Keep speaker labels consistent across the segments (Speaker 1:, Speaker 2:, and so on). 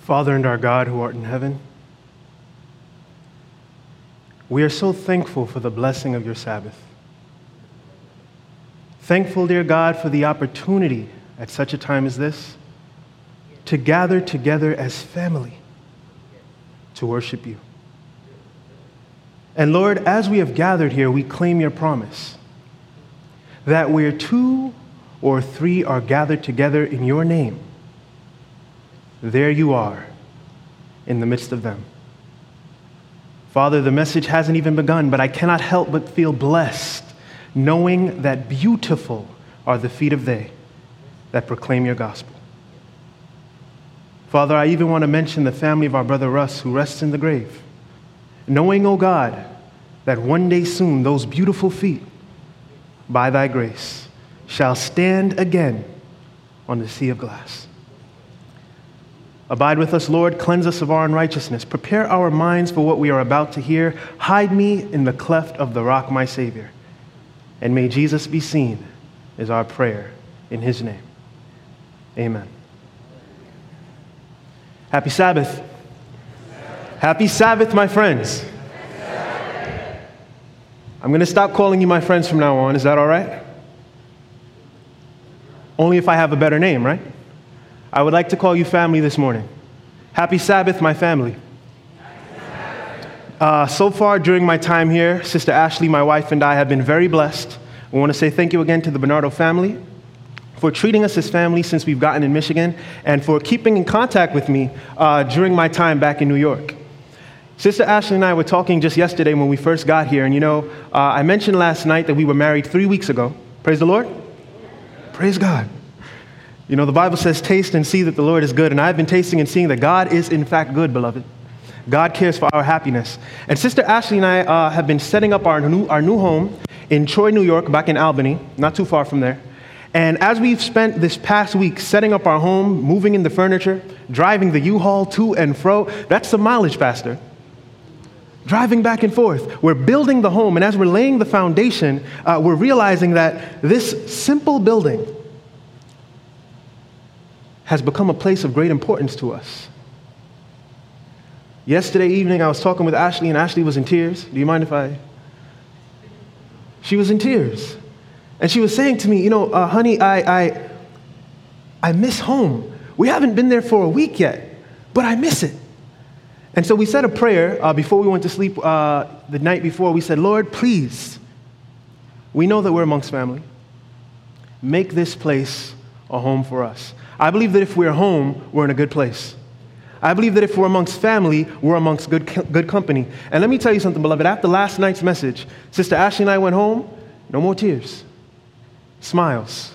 Speaker 1: Father and our God who art in heaven, we are so thankful for the blessing of your Sabbath. Thankful, dear God, for the opportunity at such a time as this to gather together as family to worship you. And Lord, as we have gathered here, we claim your promise that where two or three are gathered together in your name, there you are in the midst of them. Father, the message hasn't even begun, but I cannot help but feel blessed knowing that beautiful are the feet of they that proclaim your gospel. Father, I even want to mention the family of our brother Russ who rests in the grave. Knowing, O oh God, that one day soon those beautiful feet, by thy grace, shall stand again on the sea of glass. Abide with us, Lord. Cleanse us of our unrighteousness. Prepare our minds for what we are about to hear. Hide me in the cleft of the rock, my Savior. And may Jesus be seen, is our prayer in his name. Amen. Happy Sabbath. Happy Sabbath, my friends. I'm going to stop calling you my friends from now on. Is that all right? Only if I have a better name, right? I would like to call you family this morning. Happy Sabbath, my family. Uh, so far during my time here, Sister Ashley, my wife, and I have been very blessed. We want to say thank you again to the Bernardo family for treating us as family since we've gotten in Michigan and for keeping in contact with me uh, during my time back in New York. Sister Ashley and I were talking just yesterday when we first got here, and you know, uh, I mentioned last night that we were married three weeks ago. Praise the Lord. Praise God. You know, the Bible says, taste and see that the Lord is good, and I've been tasting and seeing that God is in fact good, beloved. God cares for our happiness. And Sister Ashley and I uh, have been setting up our new, our new home in Troy, New York, back in Albany, not too far from there. And as we've spent this past week setting up our home, moving in the furniture, driving the U-Haul to and fro, that's the mileage, Pastor. Driving back and forth. We're building the home, and as we're laying the foundation, uh, we're realizing that this simple building has become a place of great importance to us. Yesterday evening, I was talking with Ashley, and Ashley was in tears. Do you mind if I? She was in tears. And she was saying to me, You know, uh, honey, I, I, I miss home. We haven't been there for a week yet, but I miss it. And so we said a prayer uh, before we went to sleep uh, the night before. We said, Lord, please, we know that we're amongst family. Make this place a home for us. I believe that if we're home, we're in a good place. I believe that if we're amongst family, we're amongst good, good company. And let me tell you something, beloved. After last night's message, Sister Ashley and I went home, no more tears smiles,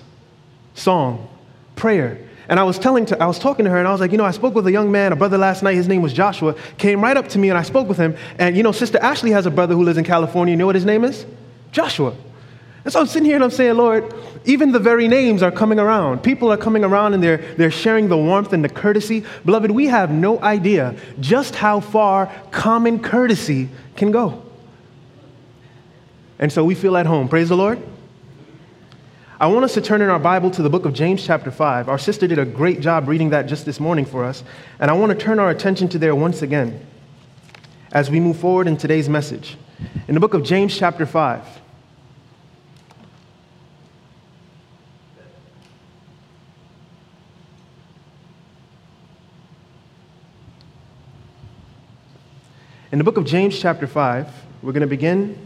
Speaker 1: song, prayer. And I was telling to, I was talking to her and I was like, you know, I spoke with a young man, a brother last night, his name was Joshua, came right up to me and I spoke with him. And you know, Sister Ashley has a brother who lives in California. You know what his name is? Joshua. And so I'm sitting here and I'm saying, Lord, even the very names are coming around. People are coming around and they're, they're sharing the warmth and the courtesy. Beloved, we have no idea just how far common courtesy can go. And so we feel at home. Praise the Lord. I want us to turn in our Bible to the book of James, chapter 5. Our sister did a great job reading that just this morning for us. And I want to turn our attention to there once again as we move forward in today's message. In the book of James, chapter 5. In the book of James, chapter 5, we're going to begin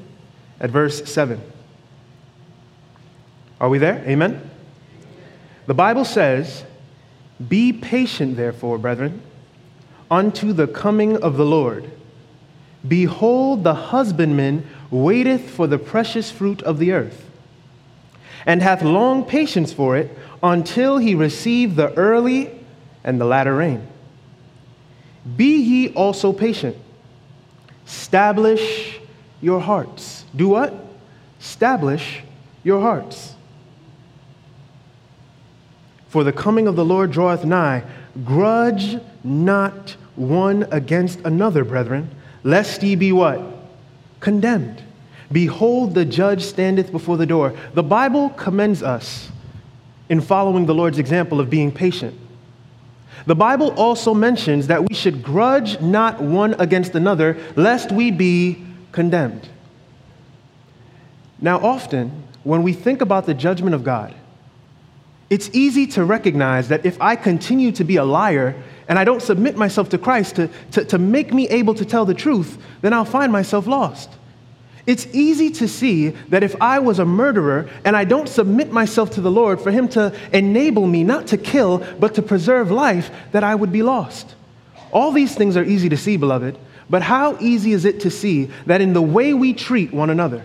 Speaker 1: at verse 7. Are we there? Amen? The Bible says, Be patient, therefore, brethren, unto the coming of the Lord. Behold, the husbandman waiteth for the precious fruit of the earth, and hath long patience for it until he receive the early and the latter rain. Be ye also patient. Establish your hearts. Do what? Establish your hearts. For the coming of the Lord draweth nigh. Grudge not one against another, brethren, lest ye be what? Condemned. Behold, the judge standeth before the door. The Bible commends us in following the Lord's example of being patient. The Bible also mentions that we should grudge not one against another, lest we be condemned. Now, often, when we think about the judgment of God, it's easy to recognize that if I continue to be a liar and I don't submit myself to Christ to, to, to make me able to tell the truth, then I'll find myself lost. It's easy to see that if I was a murderer and I don't submit myself to the Lord for Him to enable me not to kill, but to preserve life, that I would be lost. All these things are easy to see, beloved, but how easy is it to see that in the way we treat one another,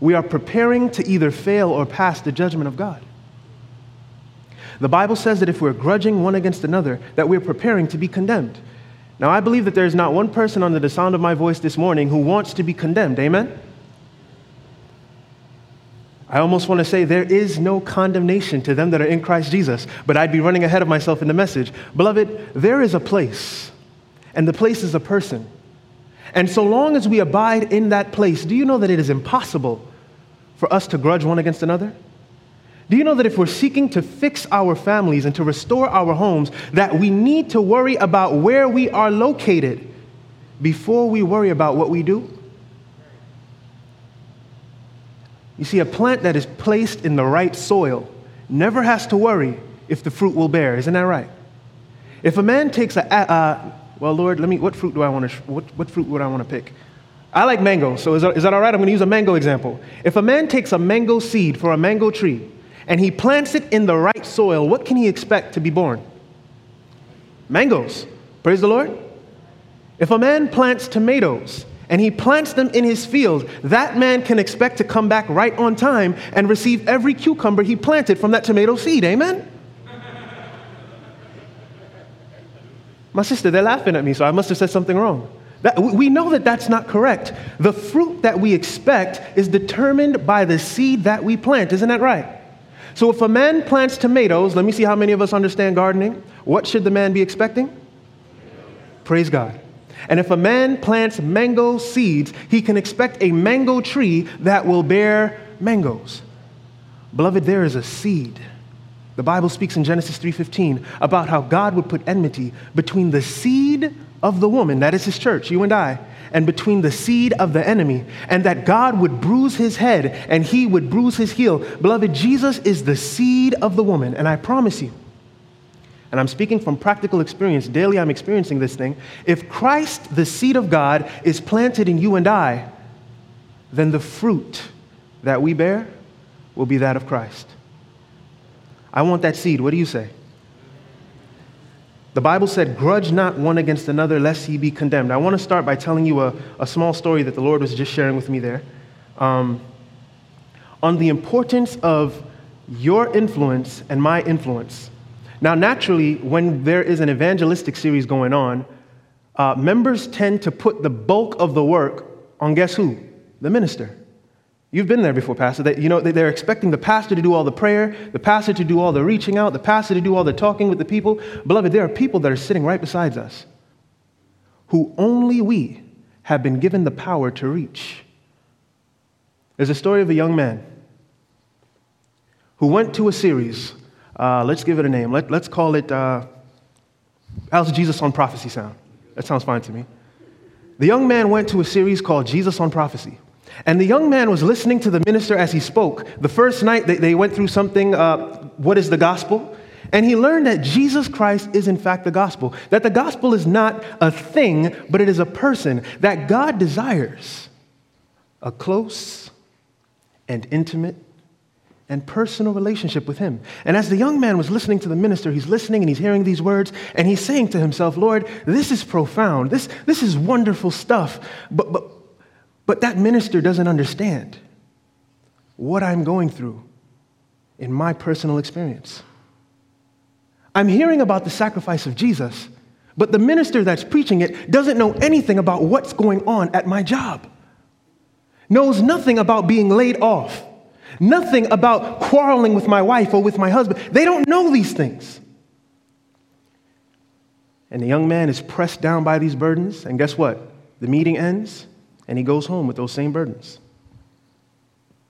Speaker 1: we are preparing to either fail or pass the judgment of God? The Bible says that if we're grudging one against another, that we're preparing to be condemned. Now, I believe that there is not one person under the sound of my voice this morning who wants to be condemned. Amen? I almost want to say there is no condemnation to them that are in Christ Jesus, but I'd be running ahead of myself in the message. Beloved, there is a place, and the place is a person. And so long as we abide in that place, do you know that it is impossible for us to grudge one against another? Do you know that if we're seeking to fix our families and to restore our homes, that we need to worry about where we are located before we worry about what we do? You see, a plant that is placed in the right soil never has to worry if the fruit will bear. Isn't that right? If a man takes a, uh, well, Lord, let me, what fruit do I want to, what, what fruit would I want to pick? I like mango, so is that, is that all right? I'm going to use a mango example. If a man takes a mango seed for a mango tree and he plants it in the right soil, what can he expect to be born? Mangoes. Praise the Lord. If a man plants tomatoes and he plants them in his field, that man can expect to come back right on time and receive every cucumber he planted from that tomato seed. Amen? My sister, they're laughing at me, so I must have said something wrong. That, we know that that's not correct. The fruit that we expect is determined by the seed that we plant. Isn't that right? So if a man plants tomatoes, let me see how many of us understand gardening. What should the man be expecting? Praise God. And if a man plants mango seeds, he can expect a mango tree that will bear mangoes. Beloved, there is a seed. The Bible speaks in Genesis 3:15 about how God would put enmity between the seed of the woman, that is his church, you and I, and between the seed of the enemy, and that God would bruise his head and he would bruise his heel. Beloved, Jesus is the seed of the woman, and I promise you, and I'm speaking from practical experience, daily I'm experiencing this thing. If Christ, the seed of God, is planted in you and I, then the fruit that we bear will be that of Christ. I want that seed. What do you say? The Bible said, Grudge not one against another, lest ye be condemned. I want to start by telling you a, a small story that the Lord was just sharing with me there um, on the importance of your influence and my influence. Now, naturally, when there is an evangelistic series going on, uh, members tend to put the bulk of the work on guess who? The minister. You've been there before, Pastor. That, you know, they're expecting the pastor to do all the prayer, the pastor to do all the reaching out, the pastor to do all the talking with the people. Beloved, there are people that are sitting right beside us who only we have been given the power to reach. There's a story of a young man who went to a series. Uh, let's give it a name. Let, us call it uh, How's Jesus on Prophecy Sound? That sounds fine to me. The young man went to a series called Jesus on Prophecy. And the young man was listening to the minister as he spoke. The first night, they, they went through something uh, what is the gospel? And he learned that Jesus Christ is, in fact, the gospel. That the gospel is not a thing, but it is a person. That God desires a close and intimate and personal relationship with him. And as the young man was listening to the minister, he's listening and he's hearing these words, and he's saying to himself, Lord, this is profound. This, this is wonderful stuff. But, but but that minister doesn't understand what I'm going through in my personal experience. I'm hearing about the sacrifice of Jesus, but the minister that's preaching it doesn't know anything about what's going on at my job, knows nothing about being laid off, nothing about quarreling with my wife or with my husband. They don't know these things. And the young man is pressed down by these burdens, and guess what? The meeting ends, and he goes home with those same burdens.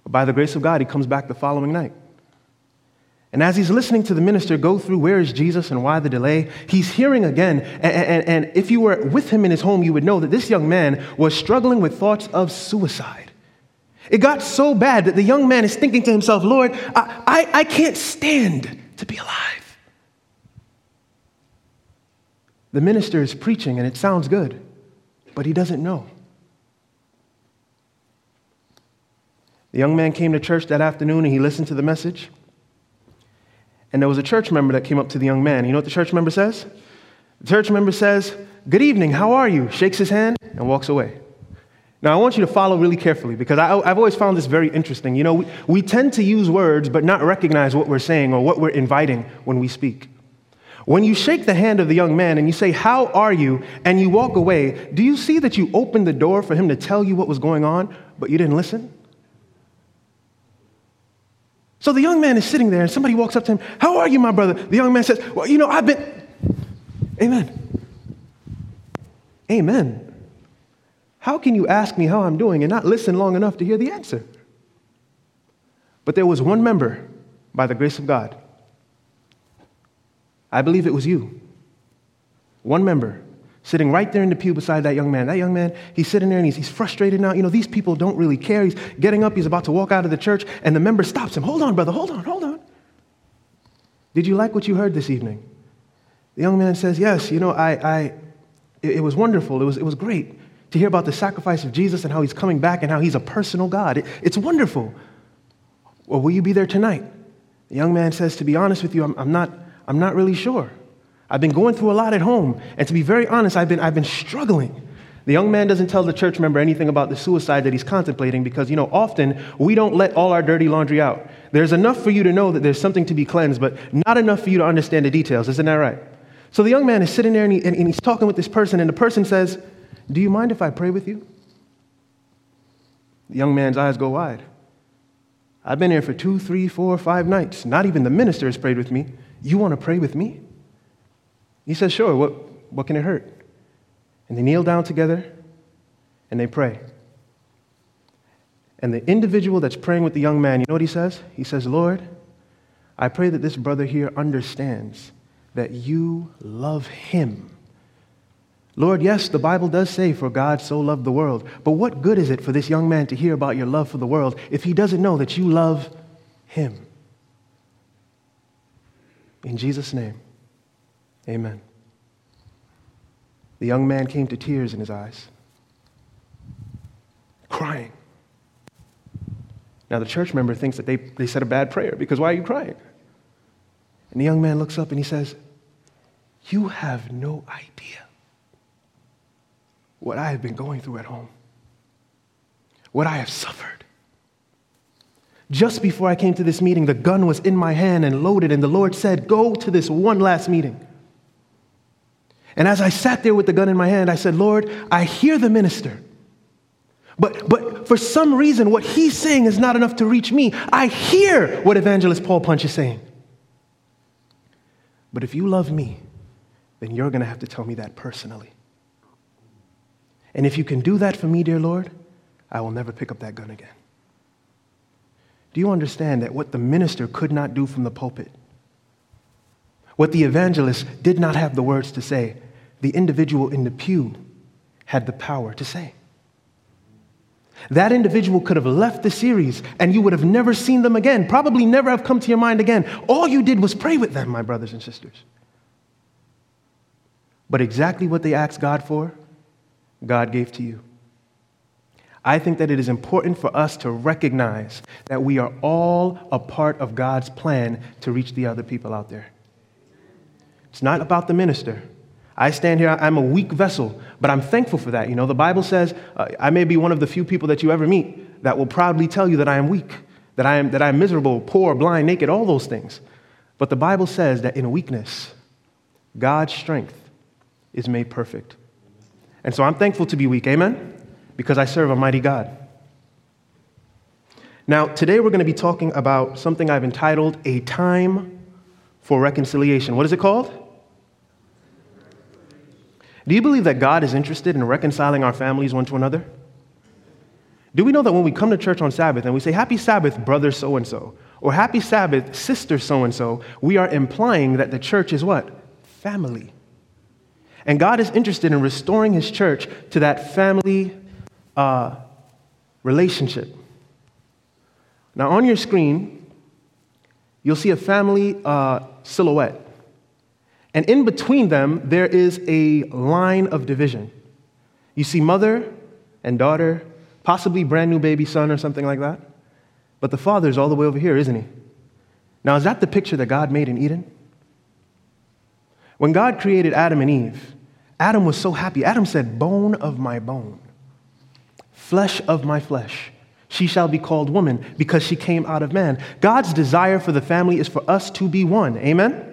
Speaker 1: But by the grace of God, he comes back the following night. And as he's listening to the minister go through where is Jesus and why the delay, he's hearing again. And, and, and, if you were with him in his home, you would know that this young man was struggling with thoughts of suicide. It got so bad that the young man is thinking to himself, Lord, I, I, I can't stand to be alive. The minister is preaching and it sounds good, but he doesn't know. The young man came to church that afternoon and he listened to the message. And there was a church member that came up to the young man. You know what the church member says? The church member says, Good evening, how are you? Shakes his hand and walks away. Now, I want you to follow really carefully because I, have always found this very interesting. You know, we, we tend to use words but not recognize what we're saying or what we're inviting when we speak. When you shake the hand of the young man and you say, How are you? and you walk away, do you see that you opened the door for him to tell you what was going on, but you didn't listen? So the young man is sitting there, and somebody walks up to him, How are you, my brother? The young man says, Well, you know, I've been. Amen. Amen. How can you ask me how I'm doing and not listen long enough to hear the answer? But there was one member, by the grace of God. I believe it was you. One member sitting right there in the pew beside that young man. That young man, he's sitting there and he's, he's frustrated now. You know, these people don't really care. He's getting up, he's about to walk out of the church, and the member stops him. Hold on, brother, hold on, hold on. Did you like what you heard this evening? The young man says, Yes, you know, I, I, it, it was wonderful. It was, it was great to hear about the sacrifice of Jesus and how he's coming back and how he's a personal God. It, it's wonderful. Well, will you be there tonight? The young man says, To be honest with you, I'm, I'm, not, I'm not really sure. I've been going through a lot at home. And to be very honest, I've been, I've been struggling. The young man doesn't tell the church member anything about the suicide that he's contemplating because, you know, often we don't let all our dirty laundry out. There's enough for you to know that there's something to be cleansed, but not enough for you to understand the details. Isn't that right? So the young man is sitting there and, he, and he's talking with this person, and the person says, Do you mind if I pray with you? The young man's eyes go wide. I've been here for two, three, four, five nights. Not even the minister has prayed with me. You want to pray with me? He says, Sure, what, what can it hurt? And they kneel down together and they pray. And the individual that's praying with the young man, you know what he says? He says, Lord, I pray that this brother here understands that you love him. Lord, yes, the Bible does say, for God so loved the world. But what good is it for this young man to hear about your love for the world if he doesn't know that you love him? In Jesus' name. Amen. The young man came to tears in his eyes, crying. Now, the church member thinks that they, they said a bad prayer because why are you crying? And the young man looks up and he says, You have no idea what I have been going through at home, what I have suffered. Just before I came to this meeting, the gun was in my hand and loaded, and the Lord said, Go to this one last meeting. And as I sat there with the gun in my hand, I said, Lord, I hear the minister. But, but for some reason, what he's saying is not enough to reach me. I hear what Evangelist Paul Punch is saying. But if you love me, then you're going to have to tell me that personally. And if you can do that for me, dear Lord, I will never pick up that gun again. Do you understand that what the minister could not do from the pulpit, what the evangelist did not have the words to say, the individual in the pew had the power to say. That individual could have left the series and you would have never seen them again, probably never have come to your mind again. All you did was pray with them, my brothers and sisters. But exactly what they asked God for, God gave to you. I think that it is important for us to recognize that we are all a part of God's plan to reach the other people out there. It's not about the minister. I stand here, I'm a weak vessel, but I'm thankful for that. You know, the Bible says uh, I may be one of the few people that you ever meet that will proudly tell you that I am weak, that I am, that I am miserable, poor, blind, naked, all those things. But the Bible says that in weakness, God's strength is made perfect. And so I'm thankful to be weak, amen? Because I serve a mighty God. Now, today we're going to be talking about something I've entitled A Time for Reconciliation. What is it called? Do you believe that God is interested in reconciling our families one to another? Do we know that when we come to church on Sabbath and we say, Happy Sabbath, brother so and so, or Happy Sabbath, sister so and so, we are implying that the church is what? Family. And God is interested in restoring his church to that family uh, relationship. Now, on your screen, you'll see a family uh, silhouette. And in between them, there is a line of division. You see mother and daughter, possibly brand new baby son or something like that. But the father's all the way over here, isn't he? Now, is that the picture that God made in Eden? When God created Adam and Eve, Adam was so happy. Adam said, Bone of my bone, flesh of my flesh. She shall be called woman because she came out of man. God's desire for the family is for us to be one. Amen?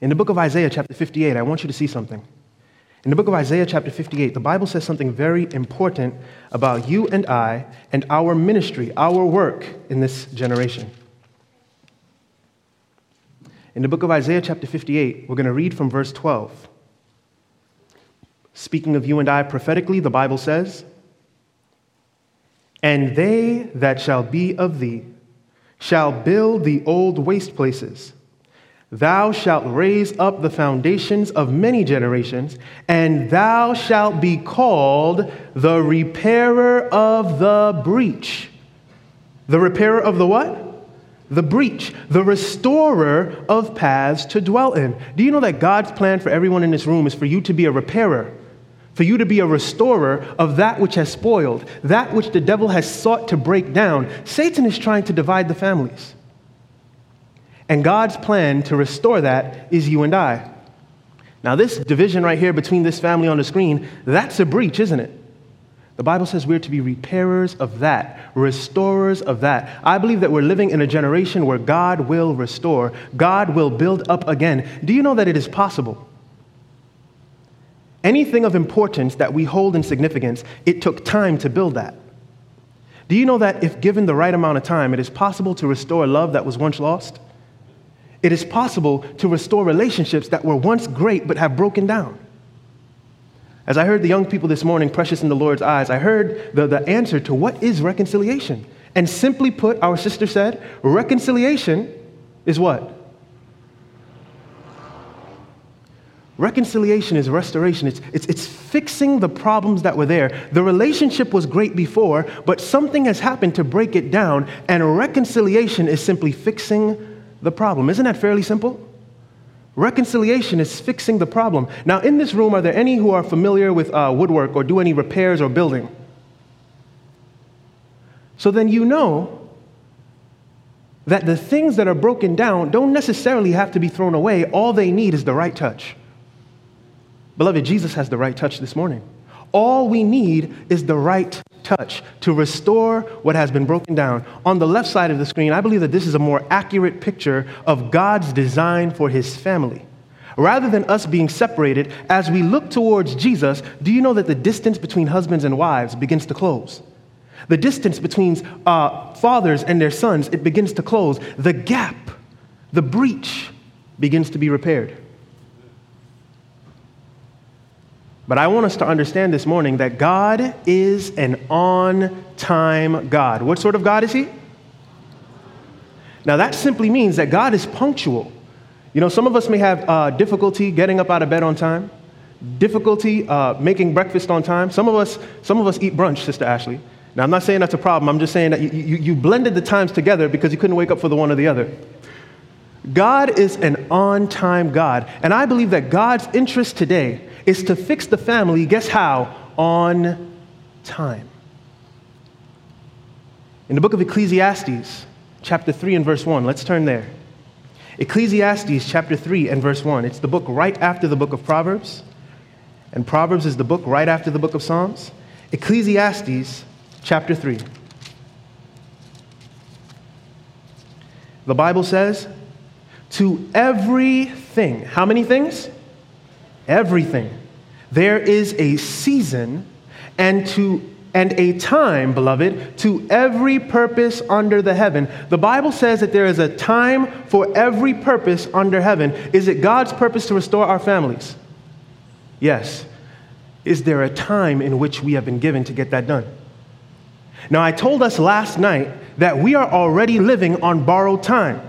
Speaker 1: In the book of Isaiah, chapter 58, I want you to see something. In the book of Isaiah, chapter 58, the Bible says something very important about you and I and our ministry, our work in this generation. In the book of Isaiah, chapter 58, we're going to read from verse 12. Speaking of you and I prophetically, the Bible says, And they that shall be of thee shall build the old waste places. Thou shalt raise up the foundations of many generations, and thou shalt be called the repairer of the breach. The repairer of the what? the breach, the restorer of paths to dwell in. Do you know that God's plan for everyone in this room is for you to be a repairer, for you to be a restorer of that which has spoiled, that which the devil has sought to break down? Satan is trying to divide the families. And God's plan to restore that is you and I. Now, this division right here between this family on the screen, that's a breach, isn't it? The Bible says we're to be repairers of that, restorers of that. I believe that we're living in a generation where God will restore, God will build up again. Do you know that it is possible? Anything of importance that we hold in significance, it took time to build that. Do you know that if given the right amount of time, it is possible to restore love that was once lost? It is possible to restore relationships that were once great but have broken down. As I heard the young people this morning, precious in the Lord's eyes, I heard the, the answer to what is reconciliation. And simply put, our sister said, reconciliation is what? Reconciliation is restoration. It's, it's, it's fixing the problems that were there. The relationship was great before, but something has happened to break it down, and reconciliation is simply fixing the problem. Isn't that fairly simple? Reconciliation is fixing the problem. Now, in this room, are there any who are familiar with uh, woodwork or do any repairs or building? So then you know that the things that are broken down don't necessarily have to be thrown away. All they need is the right touch. Beloved, Jesus has the right touch this morning. All we need is the right touch to restore what has been broken down. On the left side of the screen, I believe that this is a more accurate picture of God's design for his family. Rather than us being separated, as we look towards Jesus, do you know that the distance between husbands and wives begins to close? The distance between uh, fathers and their sons, it begins to close. The gap, the breach begins to be repaired. But I want us to understand this morning that God is an on time God. What sort of God is He? Now, that simply means that God is punctual. You know, some of us may have uh, difficulty getting up out of bed on time, difficulty uh, making breakfast on time. Some of us, some of us eat brunch, Sister Ashley. Now, I'm not saying that's a problem. I'm just saying that you, you, you blended the times together because you couldn't wake up for the one or the other. God is an on time God. And I believe that God's interest today is to fix the family, guess how? On time. In the book of Ecclesiastes, chapter 3 and verse 1, let's turn there. Ecclesiastes chapter 3 and verse 1. It's the book right after the book of Proverbs. And Proverbs is the book right after the book of Psalms. Ecclesiastes chapter 3. The Bible says, to everything. How many things? Everything. There is a season and to and a time, beloved, to every purpose under the heaven. The Bible says that there is a time for every purpose under heaven. Is it God's purpose to restore our families? Yes. is there a time in which we have been given to get that done? Now, I told us last night that we are already living on borrowed time.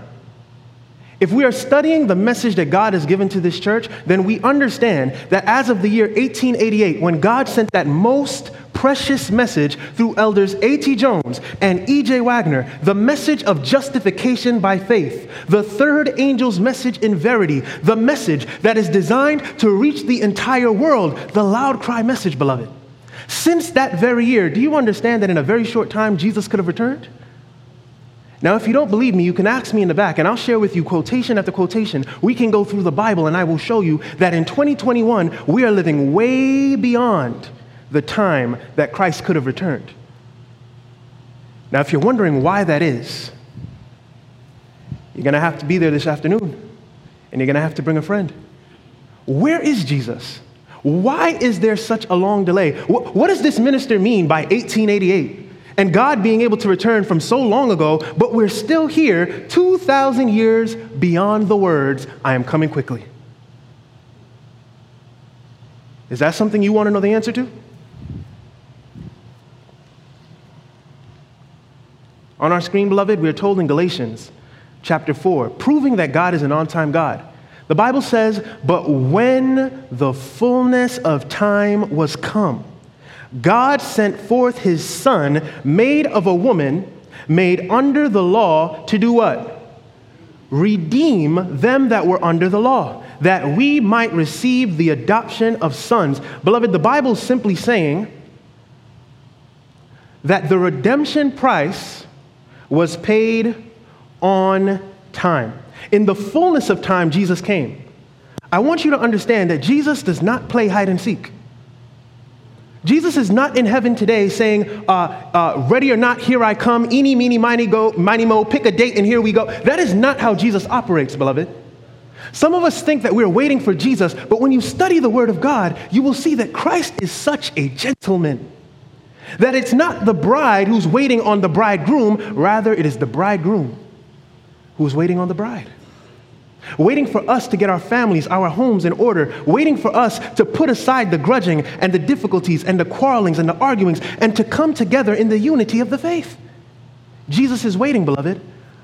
Speaker 1: If we are studying the message that God has given to this church, then we understand that as of the year 1888, when God sent that most precious message through elders A.T. Jones and E.J. Waggoner, the message of justification by faith, the third angel's message in verity, the message that is designed to reach the entire world, the loud cry message, beloved. Since that very year, do you understand that in a very short time Jesus could have returned? Now, if you don't believe me, you can ask me in the back, and I'll share with you quotation after quotation. We can go through the Bible, and I will show you that in 2021, we are living way beyond the time that Christ could have returned. Now, if you're wondering why that is, you're going to have to be there this afternoon, and you're going to have to bring a friend. Where is Jesus? Why is there such a long delay? What does this minister mean by 1888? And God being able to return from so long ago, but we're still here 2,000 years beyond the words, I am coming quickly. Is that something you want to know the answer to? On our screen, beloved, we are told in Galatians chapter 4, proving that God is an on time God. The Bible says, But when the fullness of time was come, God sent forth his son, made of a woman, made under the law, to do what? Redeem them that were under the law, that we might receive the adoption of sons. Beloved, the Bible is simply saying that the redemption price was paid on time. In the fullness of time, Jesus came. I want you to understand that Jesus does not play hide and seek. Jesus is not in heaven today saying, uh, uh, ready or not, here I come, eeny, meeny, miny, go, miny, mo, pick a date and here we go. That is not how Jesus operates, beloved. Some of us think that we're waiting for Jesus, but when you study the Word of God, you will see that Christ is such a gentleman. That it's not the bride who's waiting on the bridegroom, rather, it is the bridegroom who's waiting on the bride waiting for us to get our families, our homes in order, waiting for us to put aside the grudging and the difficulties and the quarrelings and the arguings and to come together in the unity of the faith. Jesus is waiting, beloved.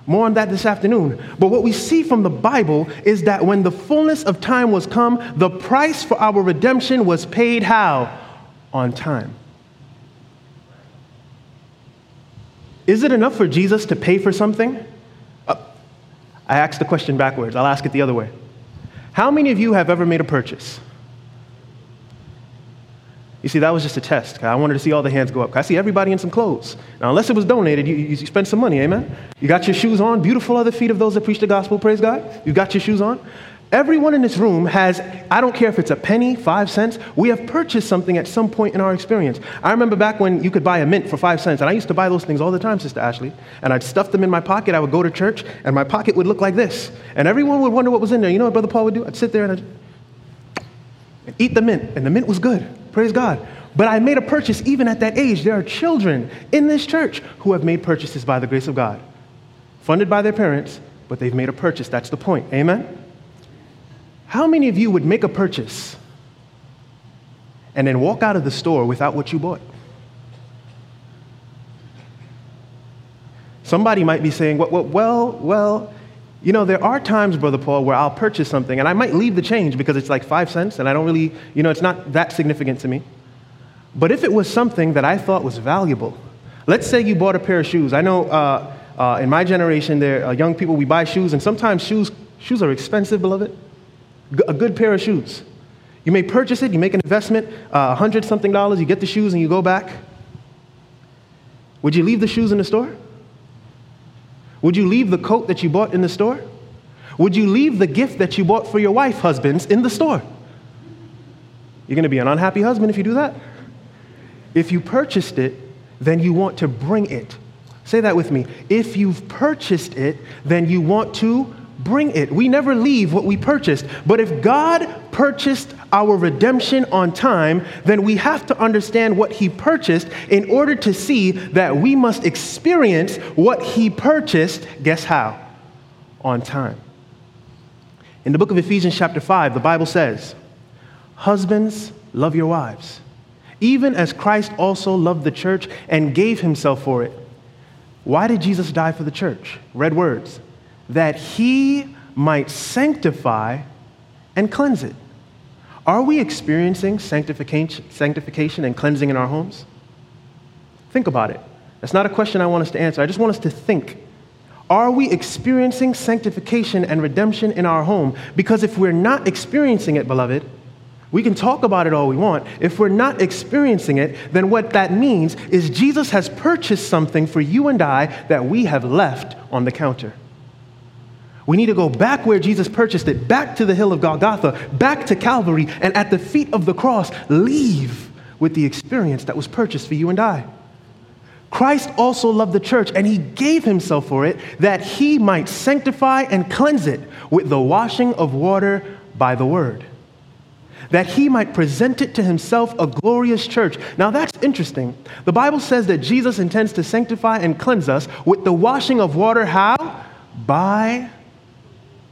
Speaker 1: More on that this afternoon. But what we see from the Bible is that when the fullness of time was come, the price for our redemption was paid how? On time. Is it enough for Jesus to pay for something? I asked the question backwards. I'll ask it the other way. How many of you have ever made a purchase? You see, that was just a test. I wanted to see all the hands go up. I see everybody in some clothes. Now, unless it was donated, you, you spent some money, amen? You got your shoes on. Beautiful are the feet of those that preach the gospel, praise God. You got your shoes on. Everyone in this room has, I don't care if it's a penny, five cents, we have purchased something at some point in our experience. I remember back when you could buy a mint for five cents, and I used to buy those things all the time, Sister Ashley, and I'd stuff them in my pocket. I would go to church, and my pocket would look like this. And everyone would wonder what was in there. You know what Brother Paul would do? I'd sit there and I'd eat the mint, and the mint was good. Praise God. But I made a purchase even at that age. There are children in this church who have made purchases by the grace of God, funded by their parents, but they've made a purchase. That's the point. Amen? How many of you would make a purchase and then walk out of the store without what you bought? Somebody might be saying, well, well, well, you know, there are times, Brother Paul, where I'll purchase something and I might leave the change because it's like five cents and I don't really, you know, it's not that significant to me. But if it was something that I thought was valuable, let's say you bought a pair of shoes. I know uh, uh, in my generation, there are young people, we buy shoes, and sometimes shoes, shoes are expensive, beloved a good pair of shoes. You may purchase it, you make an investment, uh, a uh, hundred something dollars, you get the shoes and you go back. Would you leave the shoes in the store? Would you leave the coat that you bought in the store? Would you leave the gift that you bought for your wife, husbands, in the store? You're going to be an unhappy husband if you do that. If you purchased it, then you want to bring it. Say that with me. If you've purchased it, then you want to bring it. We never leave what we purchased. But if God purchased our redemption on time, then we have to understand what He purchased in order to see that we must experience what He purchased. Guess how? On time. In the book of Ephesians, chapter 5, the Bible says, Husbands, love your wives even as Christ also loved the church and gave himself for it. Why did Jesus die for the church? Red words. That he might sanctify and cleanse it. Are we experiencing sanctification, sanctification and cleansing in our homes? Think about it. That's not a question I want us to answer. I just want us to think. Are we experiencing sanctification and redemption in our home? Because if we're not experiencing it, beloved, we can talk about it all we want. If we're not experiencing it, then what that means is Jesus has purchased something for you and I that we have left on the counter. We need to go back where Jesus purchased it, back to the hill of Golgotha, back to Calvary, and at the feet of the cross, leave with the experience that was purchased for you and I. Christ also loved the church, and he gave himself for it that he might sanctify and cleanse it with the washing of water by the word that he might present it to himself a glorious church. Now that's interesting. The Bible says that Jesus intends to sanctify and cleanse us with the washing of water. How? By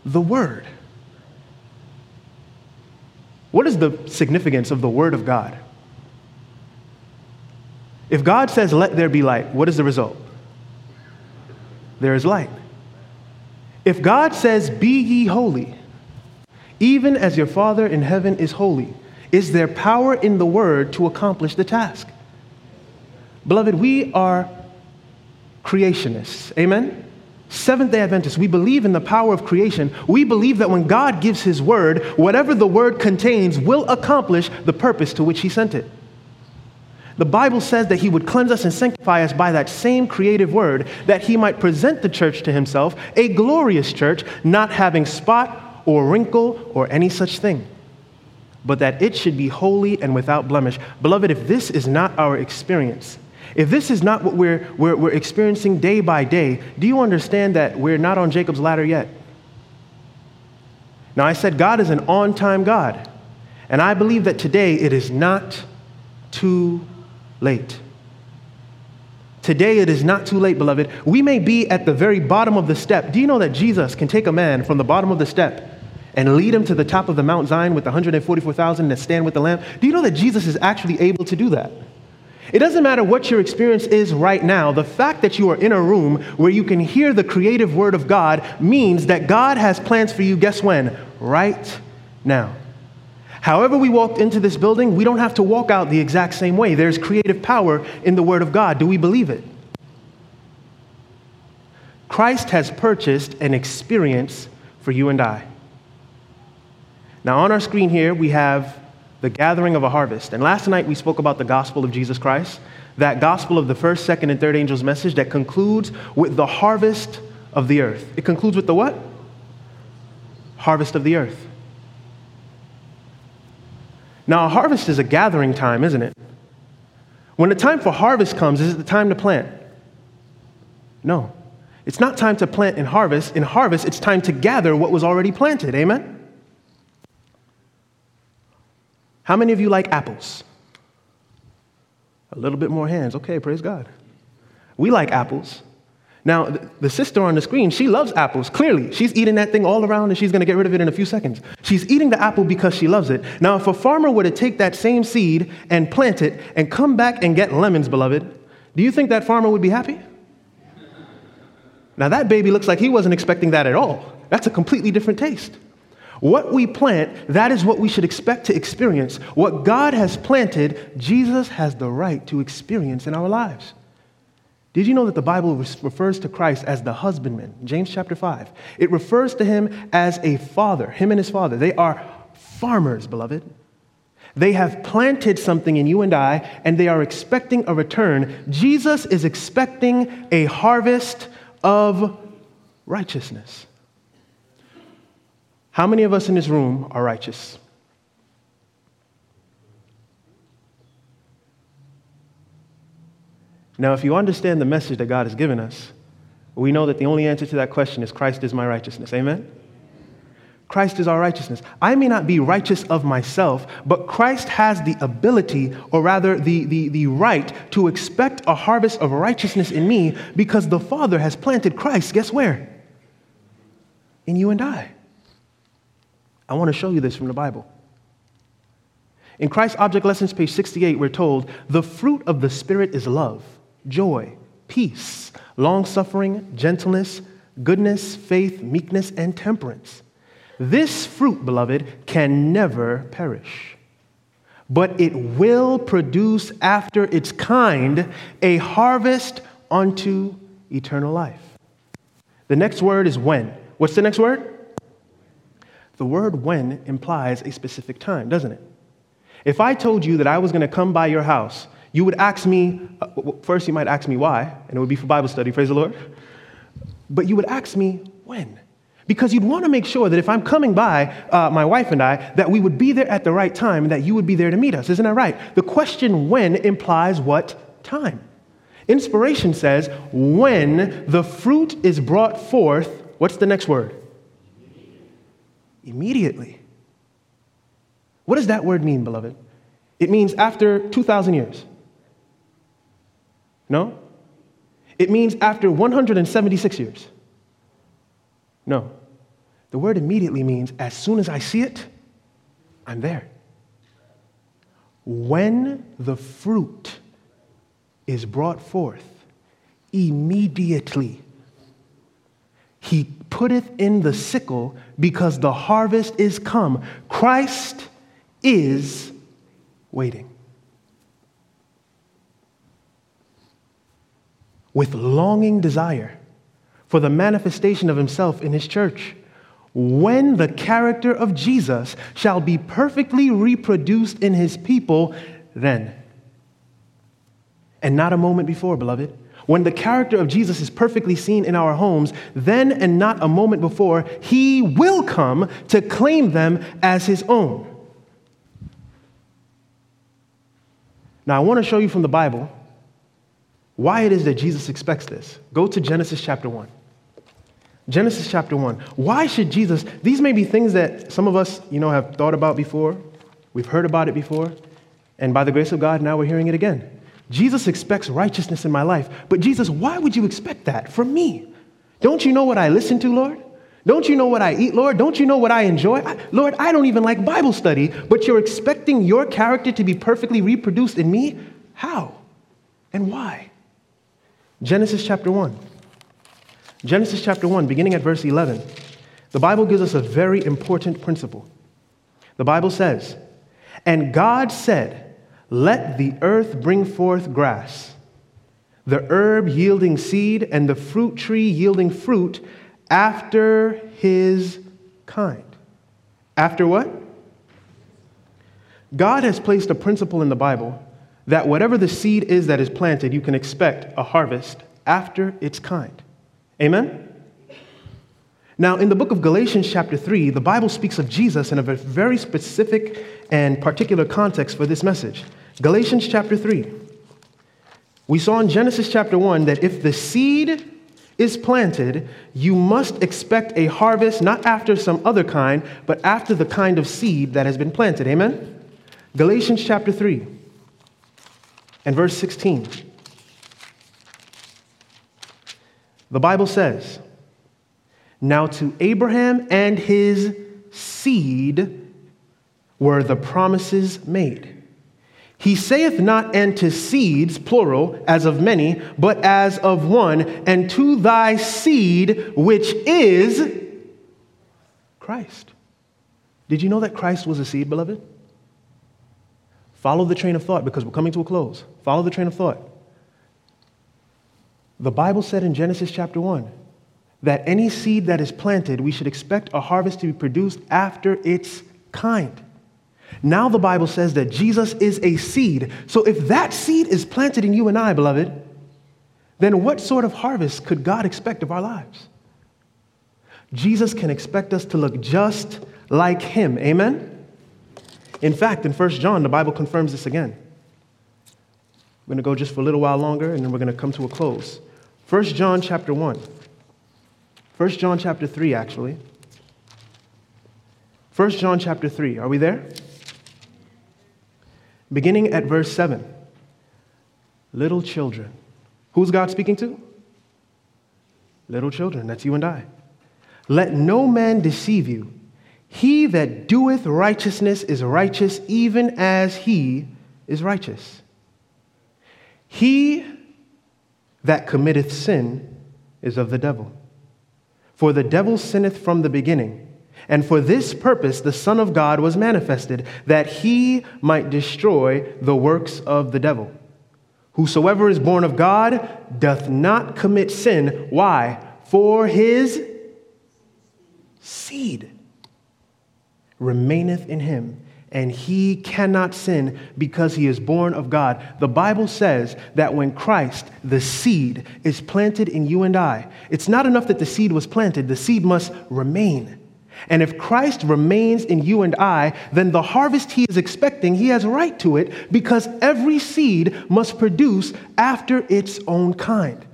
Speaker 1: the word. What is the significance of the word of God? If God says, let there be light, what is the result? There is light. If God says, be ye holy, even as your Father in heaven is holy. Is there power in the word to accomplish the task? Beloved, we are creationists. Amen? Seventh day Adventists, we believe in the power of creation. We believe that when God gives his word, whatever the word contains will accomplish the purpose to which he sent it. The Bible says that he would cleanse us and sanctify us by that same creative word, that he might present the church to himself, a glorious church, not having spot or wrinkle or any such thing, but that it should be holy and without blemish. Beloved, if this is not our experience, if this is not what we're, we're, we're experiencing day by day, do you understand that we're not on Jacob's ladder yet? Now, I said God is an on time God, and I believe that today it is not too late. Today it is not too late, beloved. We may be at the very bottom of the step. Do you know that Jesus can take a man from the bottom of the step and lead him to the top of the Mount Zion with 144,000 that stand with the Lamb? Do you know that Jesus is actually able to do that? It doesn't matter what your experience is right now. The fact that you are in a room where you can hear the creative word of God means that God has plans for you, guess when? Right now. However, we walked into this building, we don't have to walk out the exact same way. There's creative power in the Word of God. Do we believe it? Christ has purchased an experience for you and I. Now, on our screen here, we have the gathering of a harvest. And last night, we spoke about the gospel of Jesus Christ, that gospel of the first, second, and third angel's message that concludes with the harvest of the earth. It concludes with the what? Harvest of the earth. Now, a harvest is a gathering time, isn't it? When the time for harvest comes, is it the time to plant? No. It's not time to plant and harvest. In harvest, it's time to gather what was already planted. Amen? How many of you like apples? A little bit more hands. Okay, praise God. We like apples. Now, the sister on the screen, she loves apples, clearly. She's eating that thing all around and she's to get rid of it in a few seconds. She's eating the apple because she loves it. Now, if a farmer were to take that same seed and plant it and come back and get lemons, beloved, do you think that farmer would be happy? Now, that baby looks like he wasn't expecting that at all. That's a completely different taste. What we plant, that is what we should expect to experience. What God has planted, Jesus has the right to experience in our lives. Did you know that the Bible refers to Christ as the husbandman? James chapter 5. It refers to him as a father, him and his father. They are farmers, beloved. They have planted something in you and I, and they are expecting a return. Jesus is expecting a harvest of righteousness. How many of us in this room are righteous? Now, if you understand the message that God has given us, we know that the only answer to that question is Christ is my righteousness. Amen? Christ is our righteousness. I may not be righteous of myself, but Christ has the ability, or rather the, the, the right, to expect a harvest of righteousness in me because the Father has planted Christ. Guess where? In you and I. I want to show you this from the Bible. In Christ Object Lessons, page 68, we're told the fruit of the Spirit is love, joy, peace, long suffering, gentleness, goodness, faith, meekness, and temperance. This fruit, beloved, can never perish, but it will produce after its kind a harvest unto eternal life. The next word is when. What's the next word? The word when implies a specific time, doesn't it? If I told you that I was going to come by your house, you would ask me, uh, first, you might ask me why, and it would be for Bible study, praise the Lord. But you would ask me when. Because you'd want to make sure that if I'm coming by, uh, my wife and I, that we would be there at the right time and that you would be there to meet us. Isn't that right? The question when implies what time? Inspiration says, when the fruit is brought forth, what's the next word? Immediately. What does that word mean, beloved? It means after 2,000 years. No? It means after 176 years. No. The word immediately means as soon as I see it, I'm there. When the fruit is brought forth, immediately he putteth in the sickle because the harvest is come. Christ is waiting. With longing desire for the manifestation of himself in his church. When the character of Jesus shall be perfectly reproduced in his people, then. And not a moment before, beloved. When the character of Jesus is perfectly seen in our homes, then and not a moment before, he will come to claim them as his own. Now, I want to show you from the Bible why it is that Jesus expects this. Go to Genesis chapter 1. Genesis chapter 1. Why should Jesus, these may be things that some of us, you know, have thought about before, we've heard about it before, and by the grace of God, now we're hearing it again. Jesus expects righteousness in my life. But Jesus, why would you expect that from me? Don't you know what I listen to, Lord? Don't you know what I eat, Lord? Don't you know what I enjoy? I, Lord, I don't even like Bible study, but you're expecting your character to be perfectly reproduced in me? How? And why? Genesis chapter 1. Genesis chapter 1, beginning at verse 11. The Bible gives us a very important principle. The Bible says, And God said, Let the earth bring forth grass, the herb yielding seed, and the fruit tree yielding fruit after his kind. After what? God has placed a principle in the Bible that whatever the seed is that is planted, you can expect a harvest after its kind. Amen? Now, in the book of Galatians, chapter 3, the Bible speaks of Jesus in a very specific and particular context for this message. Galatians, chapter 3. We saw in Genesis, chapter 1, that if the seed is planted, you must expect a harvest not after some other kind, but after the kind of seed that has been planted. Amen? Galatians chapter 3 and verse 16. The Bible says, Now to Abraham and his seed were the promises made. He saith not, seeds, plural, as of many, but as of one, and to thy seed, which is Christ. Did you know that Christ was a seed, beloved? Follow the train of thought because we're coming to a close. Follow the train of thought. The Bible said in Genesis chapter 1 that any seed that is planted, we should expect a harvest to be produced after its kind. Now the Bible says that Jesus is a seed. So if that seed is planted in you and I, beloved, then what sort of harvest could God expect of our lives? Jesus can expect us to look just like him. Amen? In fact, in 1 John, the Bible confirms this again. We're going to go just for a little while longer and then we're going to come to a close. 1 John chapter 1. 1 John chapter 3, actually. 1 John chapter 3. Are we there? Beginning at verse 7. Little children. Who's God speaking to? Little children. That's you and I. Let no man deceive you. He that doeth righteousness is righteous, even as he is righteous. He that committeth sin is of the devil. For the devil sinneth from the beginning. And for this purpose the Son of God was manifested, that he might destroy the works of the devil. Whosoever is born of God doth not commit sin. Why? For his seed remaineth in him, and he cannot sin because he is born of God. The Bible says that when Christ, the seed, is planted in you and I, it's not enough that the seed was planted, the seed must remain. And if Christ remains in you and I, then the harvest he is expecting, he has right to it because every seed must produce after its own kind.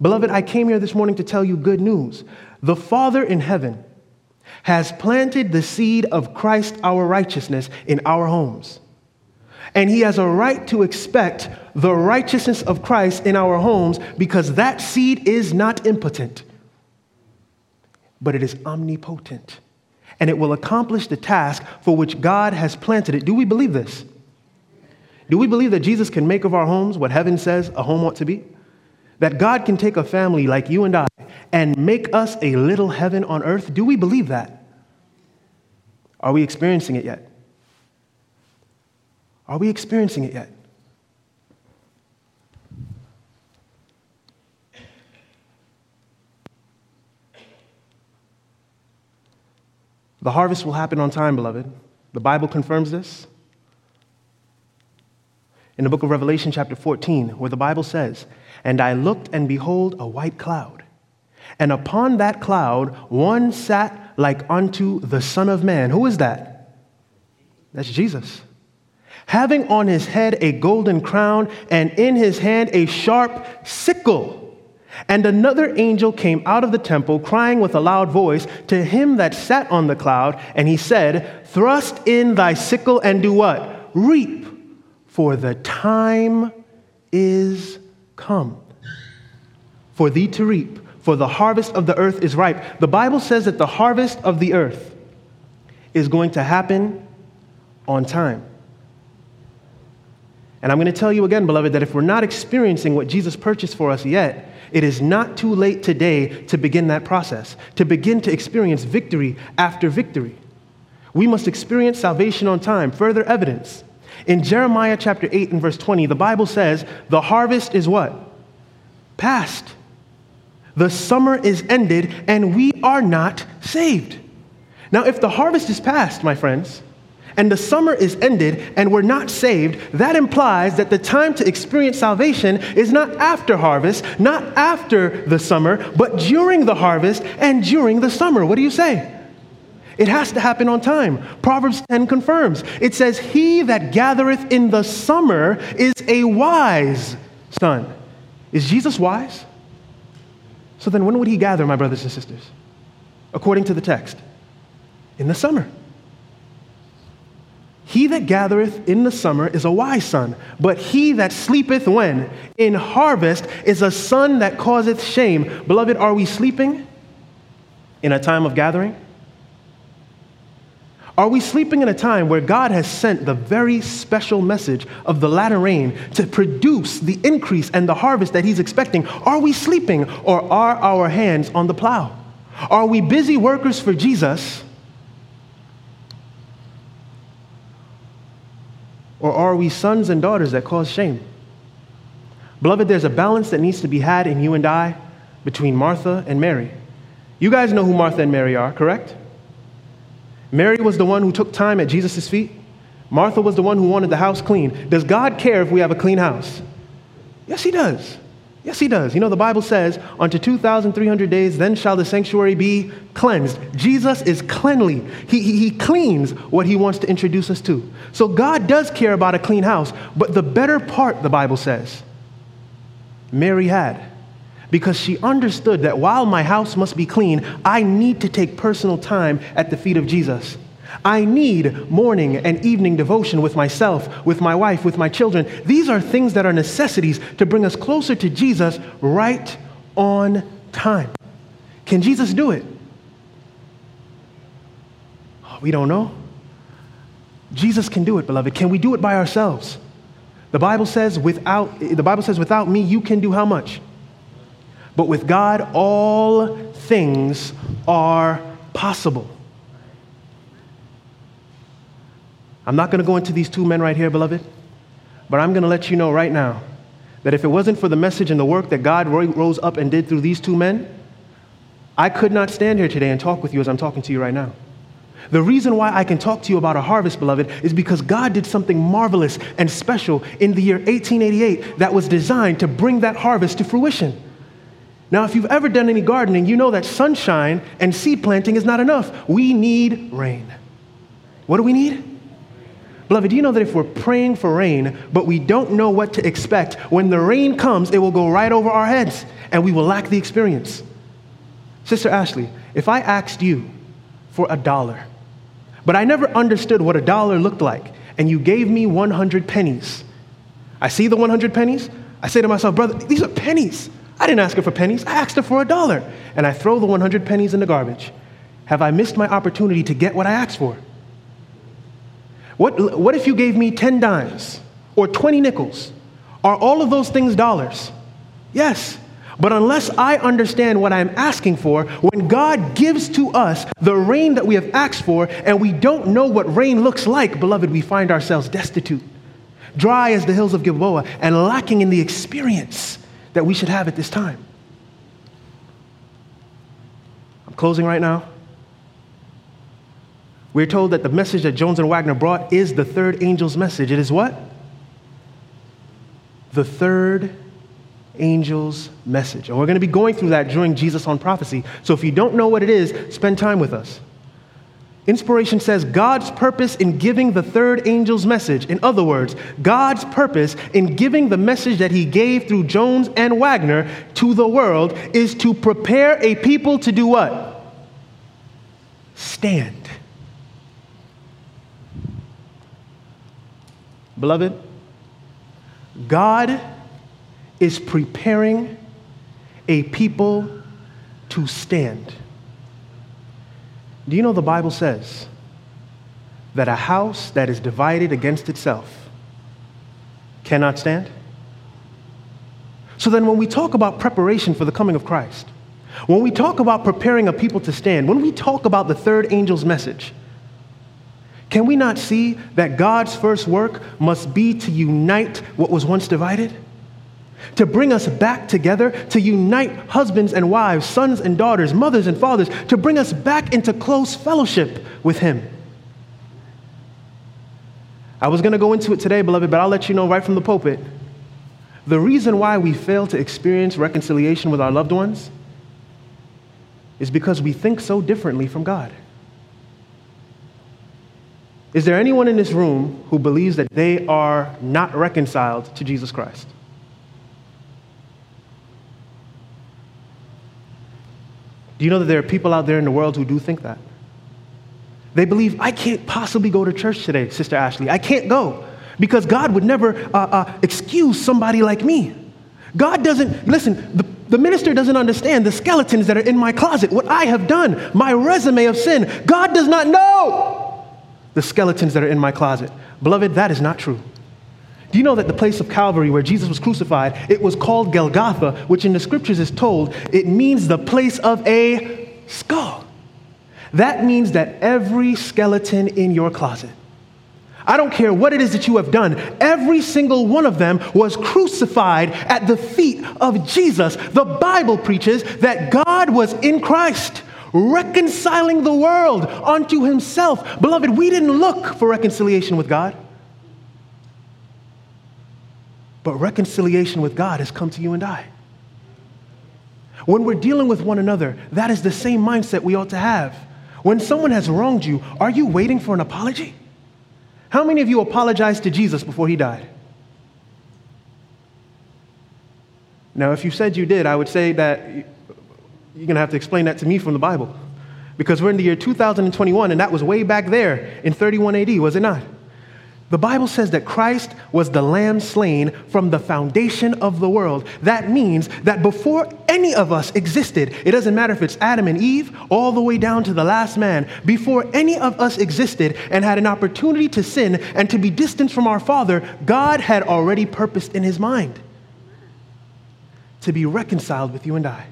Speaker 1: Beloved, I came here this morning to tell you good news. The Father in heaven has planted the seed of Christ, our righteousness, in our homes. And he has a right to expect the righteousness of Christ in our homes because that seed is not impotent, but it is omnipotent. And it will accomplish the task for which God has planted it. Do we believe this? Do we believe that Jesus can make of our homes what heaven says a home ought to be? That God can take a family like you and I and make us a little heaven on earth? Do we believe that? Are we experiencing it yet? Are we experiencing it yet? The harvest will happen on time, beloved. The Bible confirms this. In the book of Revelation, chapter 14, where the Bible says, And I looked, and behold, a white cloud. And upon that cloud, one sat like unto the Son of Man. Who is that? That's Jesus. Having on his head a golden crown, and in his hand a sharp sickle. And another angel came out of the temple, crying with a loud voice to him that sat on the cloud, and he said, Thrust in thy sickle and do what? Reap, for the time is come for thee to reap for the harvest of the earth is ripe. The Bible says that the harvest of the earth is going to happen on time. And I'm going to tell you again, beloved, that if we're not experiencing what Jesus purchased for us yet, it is not too late today to begin that process, to begin to experience victory after victory. We must experience salvation on time. Further evidence. In Jeremiah chapter 8 and verse 20, the Bible says, The harvest is what? Past. The summer is ended and we are not saved. Now, if the harvest is past, my friends, and the summer is ended and we're not saved, that implies that the time to experience salvation is not after harvest, not after the summer, but during the harvest and during the summer. What do you say? It has to happen on time. Proverbs 10 confirms. It says, He that gathereth in the summer is a wise son. Is Jesus wise? So then, when would he gather, my brothers and sisters? According to the text, in the summer. That gathereth in the summer is a wise son, but he that sleepeth when? In harvest is a son that causeth shame. Beloved, are we sleeping in a time of gathering? Are we sleeping in a time where God has sent the very special message of the latter rain to produce the increase and the harvest that He's expecting? Are we sleeping or are our hands on the plow? Are we busy workers for Jesus? Or are we sons and daughters that cause shame? Beloved, there's a balance that needs to be had in you and I between Martha and Mary. You guys know who Martha and Mary are, correct? Mary was the one who took time at Jesus' feet. Martha was the one who wanted the house clean. Does God care if we have a clean house? Yes, He does. Yes, He does. You know, the Bible says, unto 2,300 days, then shall the sanctuary be cleansed. Jesus is cleanly. He, he, he cleans what He wants to introduce us to. So God does care about a clean house, but the better part, the Bible says, Mary had because she understood that while my house must be clean, I need to take personal time at the feet of Jesus. I need morning and evening devotion with myself, with my wife, with my children. These are things that are necessities to bring us closer to Jesus right on time. Can Jesus do it? Oh, we don't know. Jesus can do it, beloved. Can we do it by ourselves? The Bible says without the Bible says without me you can do how much? But with God all things are possible. I'm not going to go into these two men right here, beloved, but I'm going to let you know right now that if it wasn't for the message and the work that God rose up and did through these two men, I could not stand here today and talk with you as I'm talking to you right now. The reason why I can talk to you about a harvest, beloved, is because God did something marvelous and special in the year 1888 that was designed to bring that harvest to fruition. Now, if you've ever done any gardening, you know that sunshine and seed planting is not enough. We need rain. What do we need? Beloved, do you know that if we're praying for rain, but we don't know what to expect, when the rain comes, it will go right over our heads and we will lack the experience? Sister Ashley, if I asked you for a dollar, but I never understood what a dollar looked like, and you gave me 100 pennies, I see the 100 pennies, I say to myself, brother, these are pennies. I didn't ask her for pennies, I asked her for a dollar. And I throw the 100 pennies in the garbage. Have I missed my opportunity to get what I asked for? What, what if you gave me 10 dimes or 20 nickels? Are all of those things dollars? Yes. But unless I understand what I'm asking for, when God gives to us the rain that we have asked for and we don't know what rain looks like, beloved, we find ourselves destitute, dry as the hills of Gilboa, and lacking in the experience that we should have at this time. I'm closing right now. We're told that the message that Jones and Waggoner brought is the third angel's message. It is what? The third angel's message. And we're going to be going through that during Jesus on Prophecy. So if you don't know what it is, spend time with us. Inspiration says God's purpose in giving the third angel's message. In other words, God's purpose in giving the message that he gave through Jones and Waggoner to the world is to prepare a people to do what? Stand. Beloved, God is preparing a people to stand. Do you know the Bible says that a house that is divided against itself cannot stand? So then, when we talk about preparation for the coming of Christ, when we talk about preparing a people to stand, when we talk about the third angel's message, can we not see that God's first work must be to unite what was once divided? To bring us back together, to unite husbands and wives, sons and daughters, mothers and fathers, to bring us back into close fellowship with Him. I was going to go into it today, beloved, but I'll let you know right from the pulpit. The reason why we fail to experience reconciliation with our loved ones is because we think so differently from God. Is there anyone in this room who believes that they are not reconciled to Jesus Christ? Do you know that there are people out there in the world who do think that? They believe, I can't possibly go to church today, Sister Ashley. I can't go because God would never uh, uh, excuse somebody like me. God doesn't, listen, the, the minister doesn't understand the skeletons that are in my closet, what I have done, my resume of sin. God does not know the skeletons that are in my closet. Beloved, that is not true. Do you know that the place of Calvary where Jesus was crucified, it was called Golgotha, which in the scriptures is told it means the place of a skull. That means that every skeleton in your closet, I don't care what it is that you have done, every single one of them was crucified at the feet of Jesus. The Bible preaches that God was in Christ reconciling the world unto himself. Beloved, we didn't look for reconciliation with God. But reconciliation with God has come to you and I. When we're dealing with one another, that is the same mindset we ought to have. When someone has wronged you, are you waiting for an apology? How many of you apologized to Jesus before he died? Now, if you said you did, I would say that you're going to have to explain that to me from the Bible. Because we're in the year 2021, and that was way back there in 31 AD, was it not? The Bible says that Christ was the lamb slain from the foundation of the world. That means that before any of us existed, it doesn't matter if it's Adam and Eve, all the way down to the last man, before any of us existed and had an opportunity to sin and to be distant from our Father, God had already purposed in his mind to be reconciled with you and I.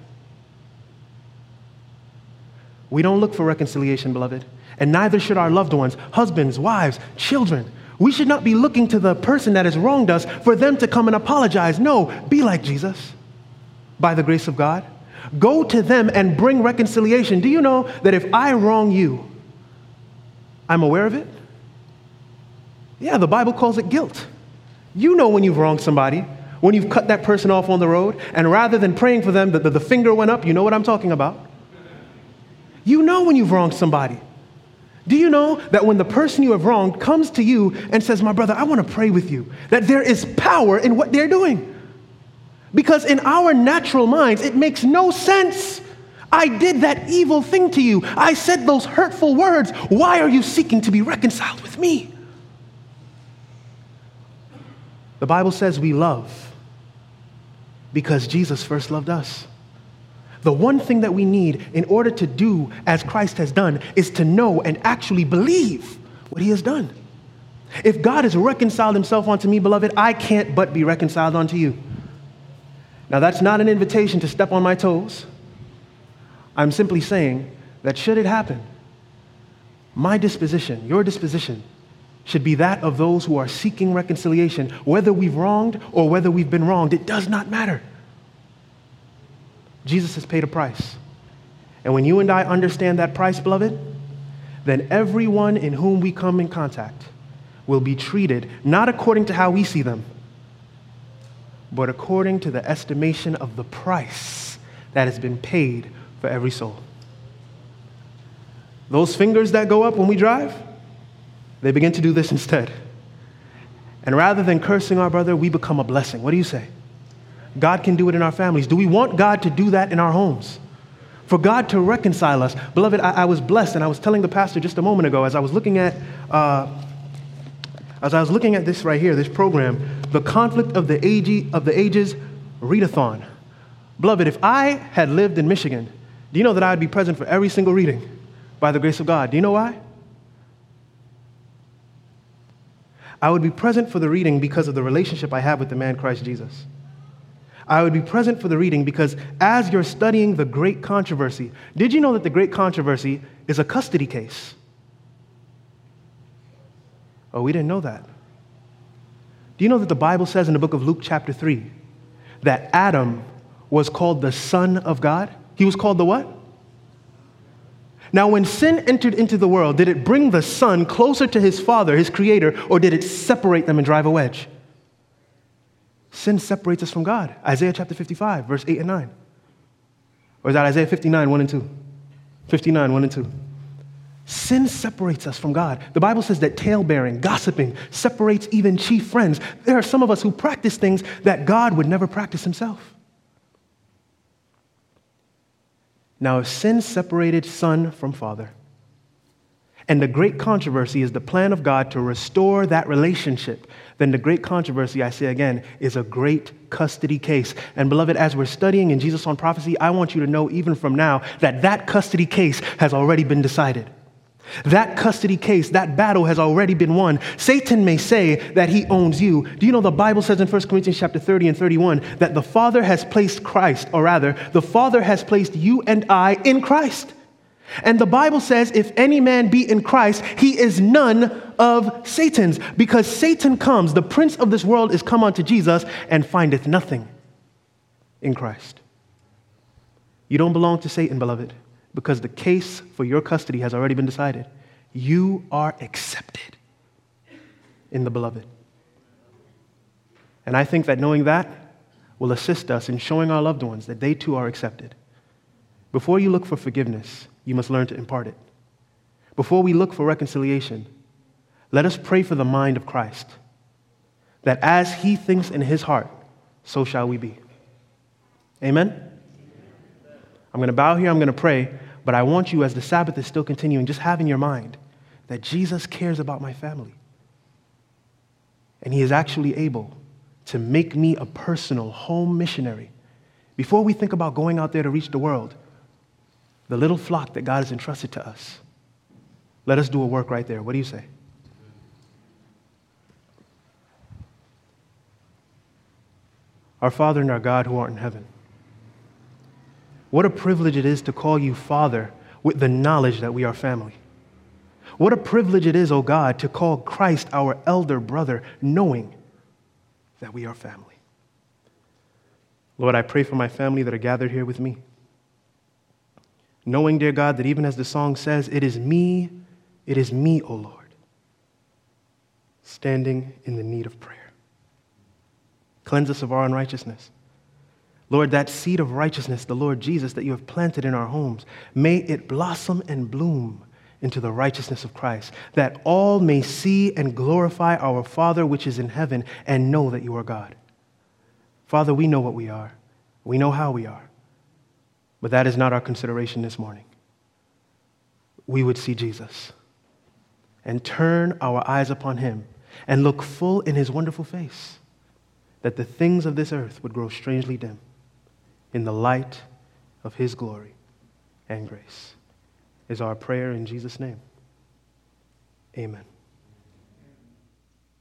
Speaker 1: We don't look for reconciliation, beloved, and neither should our loved ones, husbands, wives, children. We should not be looking to the person that has wronged us for them to come and apologize. No, be like Jesus by the grace of God. Go to them and bring reconciliation. Do you know that if I wrong you, I'm aware of it? Yeah, the Bible calls it guilt. You know when you've wronged somebody, when you've cut that person off on the road, and rather than praying for them, the, the, the finger went up. You know what I'm talking about. You know when you've wronged somebody. Do you know that when the person you have wronged comes to you and says, My brother, I want to pray with you, that there is power in what they're doing? Because in our natural minds, it makes no sense. I did that evil thing to you. I said those hurtful words. Why are you seeking to be reconciled with me? The Bible says we love because Jesus first loved us. The one thing that we need in order to do as Christ has done is to know and actually believe what he has done. If God has reconciled himself unto me, beloved, I can't but be reconciled unto you. Now, that's not an invitation to step on my toes. I'm simply saying that should it happen, my disposition, your disposition, should be that of those who are seeking reconciliation, whether we've wronged or whether we've been wronged. It does not matter. Jesus has paid a price. And when you and I understand that price, beloved, then everyone in whom we come in contact will be treated not according to how we see them, but according to the estimation of the price that has been paid for every soul. Those fingers that go up when we drive, they begin to do this instead. And rather than cursing our brother, we become a blessing. What do you say? God can do it in our families. Do we want God to do that in our homes? For God to reconcile us. Beloved, I, I was blessed, and I was telling the pastor just a moment ago as I was looking at. Uh, as I was looking at this right here, this program, the conflict of the, age, of the ages readathon. Beloved, if I had lived in Michigan, do you know that I would be present for every single reading by the grace of God? Do you know why? I would be present for the reading because of the relationship I have with the man Christ Jesus. I would be present for the reading because as you're studying the great controversy, did you know that the great controversy is a custody case? Oh, we didn't know that. Do you know that the Bible says in the book of Luke, chapter 3, that Adam was called the Son of God? He was called the what? Now, when sin entered into the world, did it bring the Son closer to his Father, his Creator, or did it separate them and drive a wedge? Sin separates us from God. Isaiah chapter 55, verse 8 and 9. Or is that Isaiah 59, 1 and 2? 59, 1 and 2. Sin separates us from God. The Bible says that talebearing, gossiping, separates even chief friends. There are some of us who practice things that God would never practice himself. Now, if sin separated son from father, and the great controversy is the plan of God to restore that relationship, then the great controversy, I say again, is a great custody case. And beloved, as we're studying in Jesus on prophecy, I want you to know even from now that that custody case has already been decided. That custody case, that battle has already been won. Satan may say that he owns you. Do you know the Bible says in 1 Corinthians chapter 30 and 31 that the Father has placed Christ, or rather, the Father has placed you and I in Christ. And the Bible says, if any man be in Christ, he is none of Satan's, because Satan comes, the prince of this world is come unto Jesus and findeth nothing in Christ. You don't belong to Satan, beloved, because the case for your custody has already been decided. You are accepted in the beloved. And I think that knowing that will assist us in showing our loved ones that they too are accepted. Before you look for forgiveness, you must learn to impart it. Before we look for reconciliation, let us pray for the mind of Christ, that as he thinks in his heart, so shall we be. Amen? I'm going to bow here, I'm going to pray, but I want you, as the Sabbath is still continuing, just have in your mind that Jesus cares about my family. And He is actually able to make me a personal home missionary. Before we think about going out there to reach the world, the little flock that God has entrusted to us, let us do a work right there. What do you say? Our Father and our God who art in heaven. What a privilege it is to call you Father with the knowledge that we are family. What a privilege it is, O oh God, to call Christ our elder brother, knowing that we are family. Lord, I pray for my family that are gathered here with me. Knowing, dear God, that even as the song says, it is me, it is me, O Lord, standing in the need of prayer. Cleanse us of our unrighteousness. Lord, that seed of righteousness, the Lord Jesus, that you have planted in our homes, may it blossom and bloom into the righteousness of Christ, that all may see and glorify our Father which is in heaven and know that you are God. Father, we know what we are, we know how we are, but that is not our consideration this morning. We would see Jesus and turn our eyes upon him and look full in his wonderful face, that the things of this earth would grow strangely dim in the light of his glory and grace is our prayer in Jesus' name. Amen.